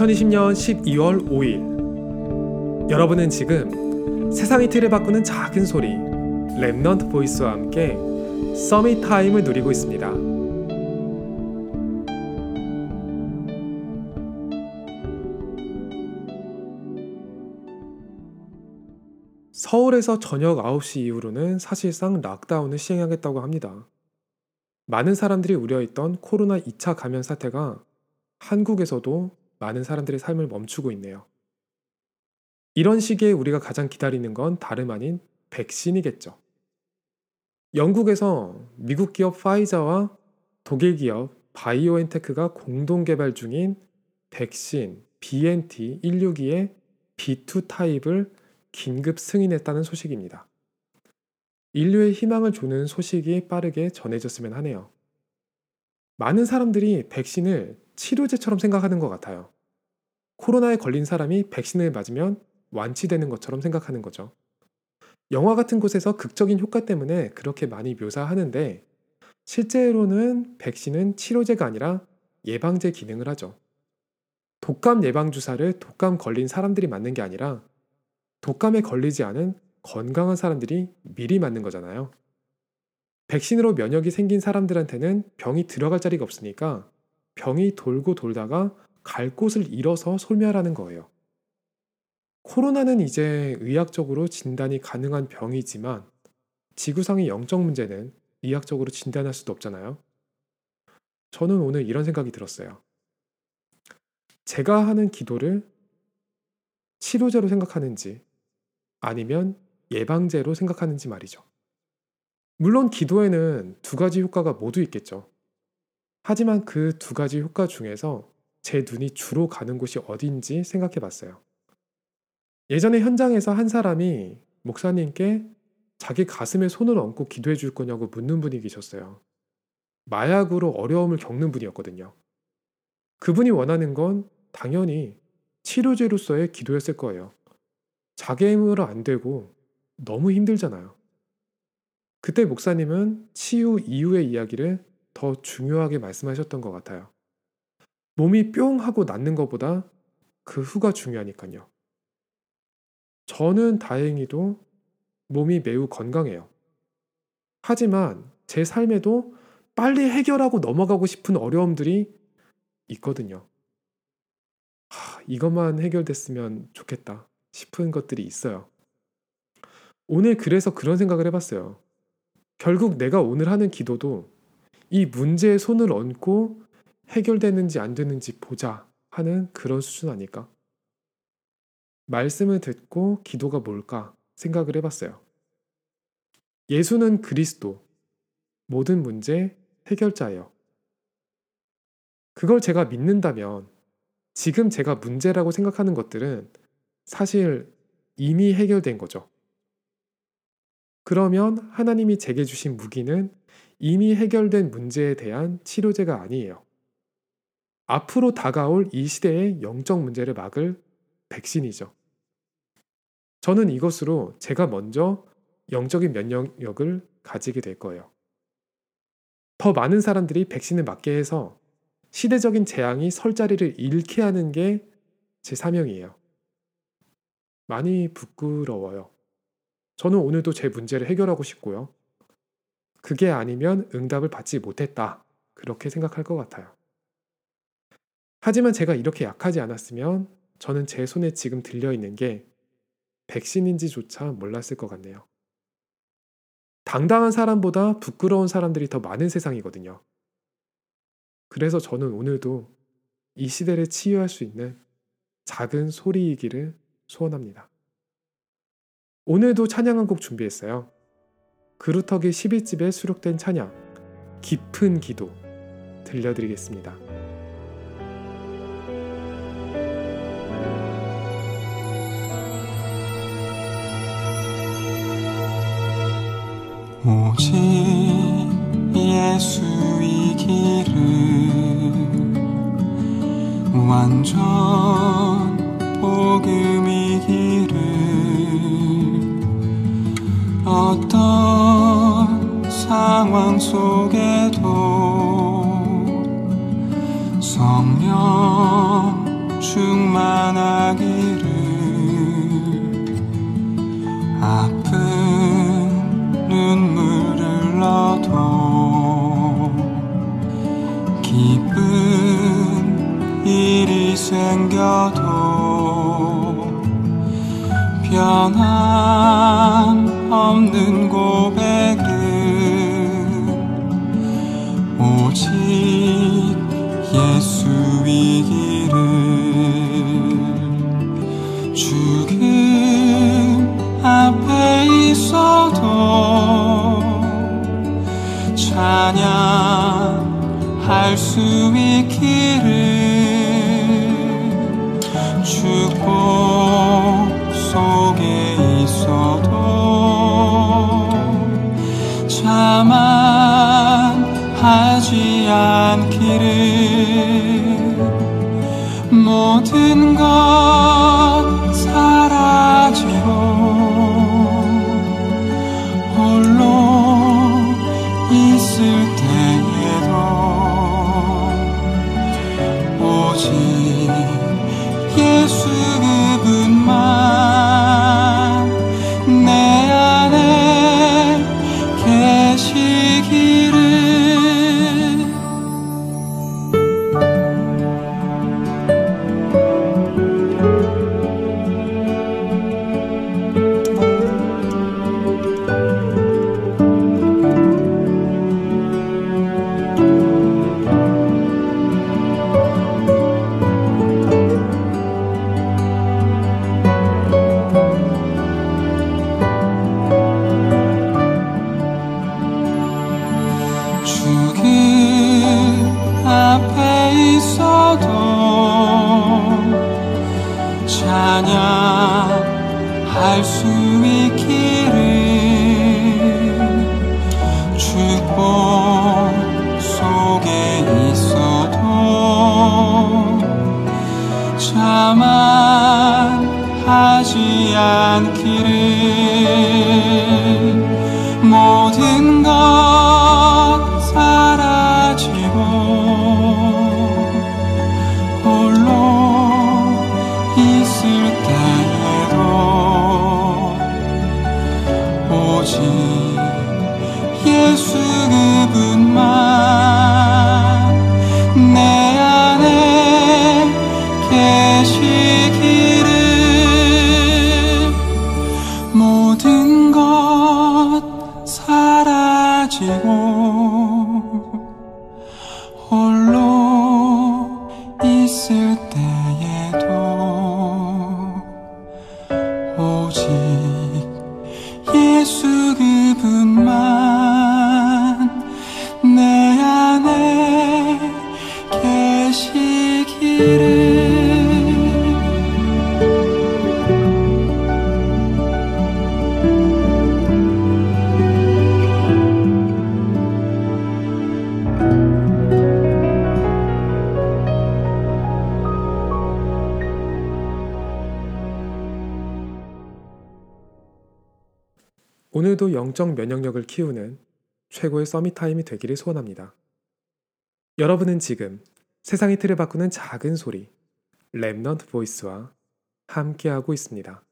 2020년 12월 5일 여러분은 지금 세상의 틀을 바꾸는 작은 소리 Remnant Voice와 함께 Summit Time을 누리고 있습니다. 서울에서 저녁 9시 이후로는 사실상 lockdown을 시행하겠다고 합니다. 많은 사람들이 우려했던 코로나 2차 감염 사태가 한국에서도 많은 사람들의 삶을 멈추고 있네요. 이런 시기에 우리가 가장 기다리는 건 다름 아닌 백신이겠죠. 영국에서 미국 기업 파이자와 독일 기업 바이오엔테크가 공동 개발 중인 백신 BNT 162의 B2 타입을 긴급 승인했다는 소식입니다. 인류의 희망을 주는 소식이 빠르게 전해졌으면 하네요. 많은 사람들이 백신을 치료제처럼 생각하는 것 같아요. 코로나에 걸린 사람이 백신을 맞으면 완치되는 것처럼 생각하는 거죠. 영화 같은 곳에서 극적인 효과 때문에 그렇게 많이 묘사하는데 실제로는 백신은 치료제가 아니라 예방제 기능을 하죠. 독감 예방 주사를 독감 걸린 사람들이 맞는 게 아니라 독감에 걸리지 않은 건강한 사람들이 미리 맞는 거잖아요. 백신으로 면역이 생긴 사람들한테는 병이 들어갈 자리가 없으니까 병이 돌고 돌다가 갈 곳을 잃어서 소멸하는 거예요. 코로나는 이제 의학적으로 진단이 가능한 병이지만 지구상의 영적 문제는 의학적으로 진단할 수도 없잖아요. 저는 오늘 이런 생각이 들었어요. 제가 하는 기도를 치료제로 생각하는지 아니면 예방제로 생각하는지 말이죠. 물론 기도에는 두 가지 효과가 모두 있겠죠. 하지만 그 두 가지 효과 중에서 제 눈이 주로 가는 곳이 어딘지 생각해 봤어요. 예전에 현장에서 한 사람이 목사님께 자기 가슴에 손을 얹고 기도해 줄 거냐고 묻는 분이 계셨어요. 마약으로 어려움을 겪는 분이었거든요. 그분이 원하는 건 당연히 치료제로서의 기도였을 거예요. 자기 힘으로 안 되고 너무 힘들잖아요. 그때 목사님은 치유 이후의 이야기를 더 중요하게 말씀하셨던 것 같아요. 몸이 뿅 하고 낫는 것보다 그 후가 중요하니까요. 저는 다행히도 몸이 매우 건강해요. 하지만 제 삶에도 빨리 해결하고 넘어가고 싶은 어려움들이 있거든요. 하, 이것만 해결됐으면 좋겠다 싶은 것들이 있어요. 오늘 그래서 그런 생각을 해봤어요. 결국 내가 오늘 하는 기도도 이 문제에 손을 얹고 해결되는지 안 되는지 보자 하는 그런 수준 아닐까? 말씀을 듣고 기도가 뭘까 생각을 해봤어요. 예수는 그리스도, 모든 문제 해결자예요. 그걸 제가 믿는다면 지금 제가 문제라고 생각하는 것들은 사실 이미 해결된 거죠. 그러면 하나님이 제게 주신 무기는 이미 해결된 문제에 대한 치료제가 아니에요. 앞으로 다가올 이 시대의 영적 문제를 막을 백신이죠. 저는 이것으로 제가 먼저 영적인 면역력을 가지게 될 거예요. 더 많은 사람들이 백신을 맞게 해서 시대적인 재앙이 설 자리를 잃게 하는 게 제 사명이에요. 많이 부끄러워요. 저는 오늘도 제 문제를 해결하고 싶고요. 그게 아니면 응답을 받지 못했다. 그렇게 생각할 것 같아요. 하지만 제가 이렇게 약하지 않았으면 저는 제 손에 지금 들려있는 게 백신인지조차 몰랐을 것 같네요. 당당한 사람보다 부끄러운 사람들이 더 많은 세상이거든요. 그래서 저는 오늘도 이 시대를 치유할 수 있는 작은 소리이기를 소원합니다. 오늘도 찬양 한 곡 준비했어요. 그루터기 11집에 수록된 찬양, 깊은 기도 들려드리겠습니다. 오직 예수의 길을 완전 복음의 길을 상황 속에도 성령 충만하기를 아픈 눈물을 흘러도 기쁜 일이 생겨도 변함 없는 고백 수이기를 죽음 앞에 있어도 찬양할 수 있기를 축복 있을 때에도 오늘도 영적 면역력을 키우는 최고의 Summit Time이 되기를 소원합니다. 여러분은 지금 세상의 틀을 바꾸는 작은 소리 Remnant Voice와 함께하고 있습니다.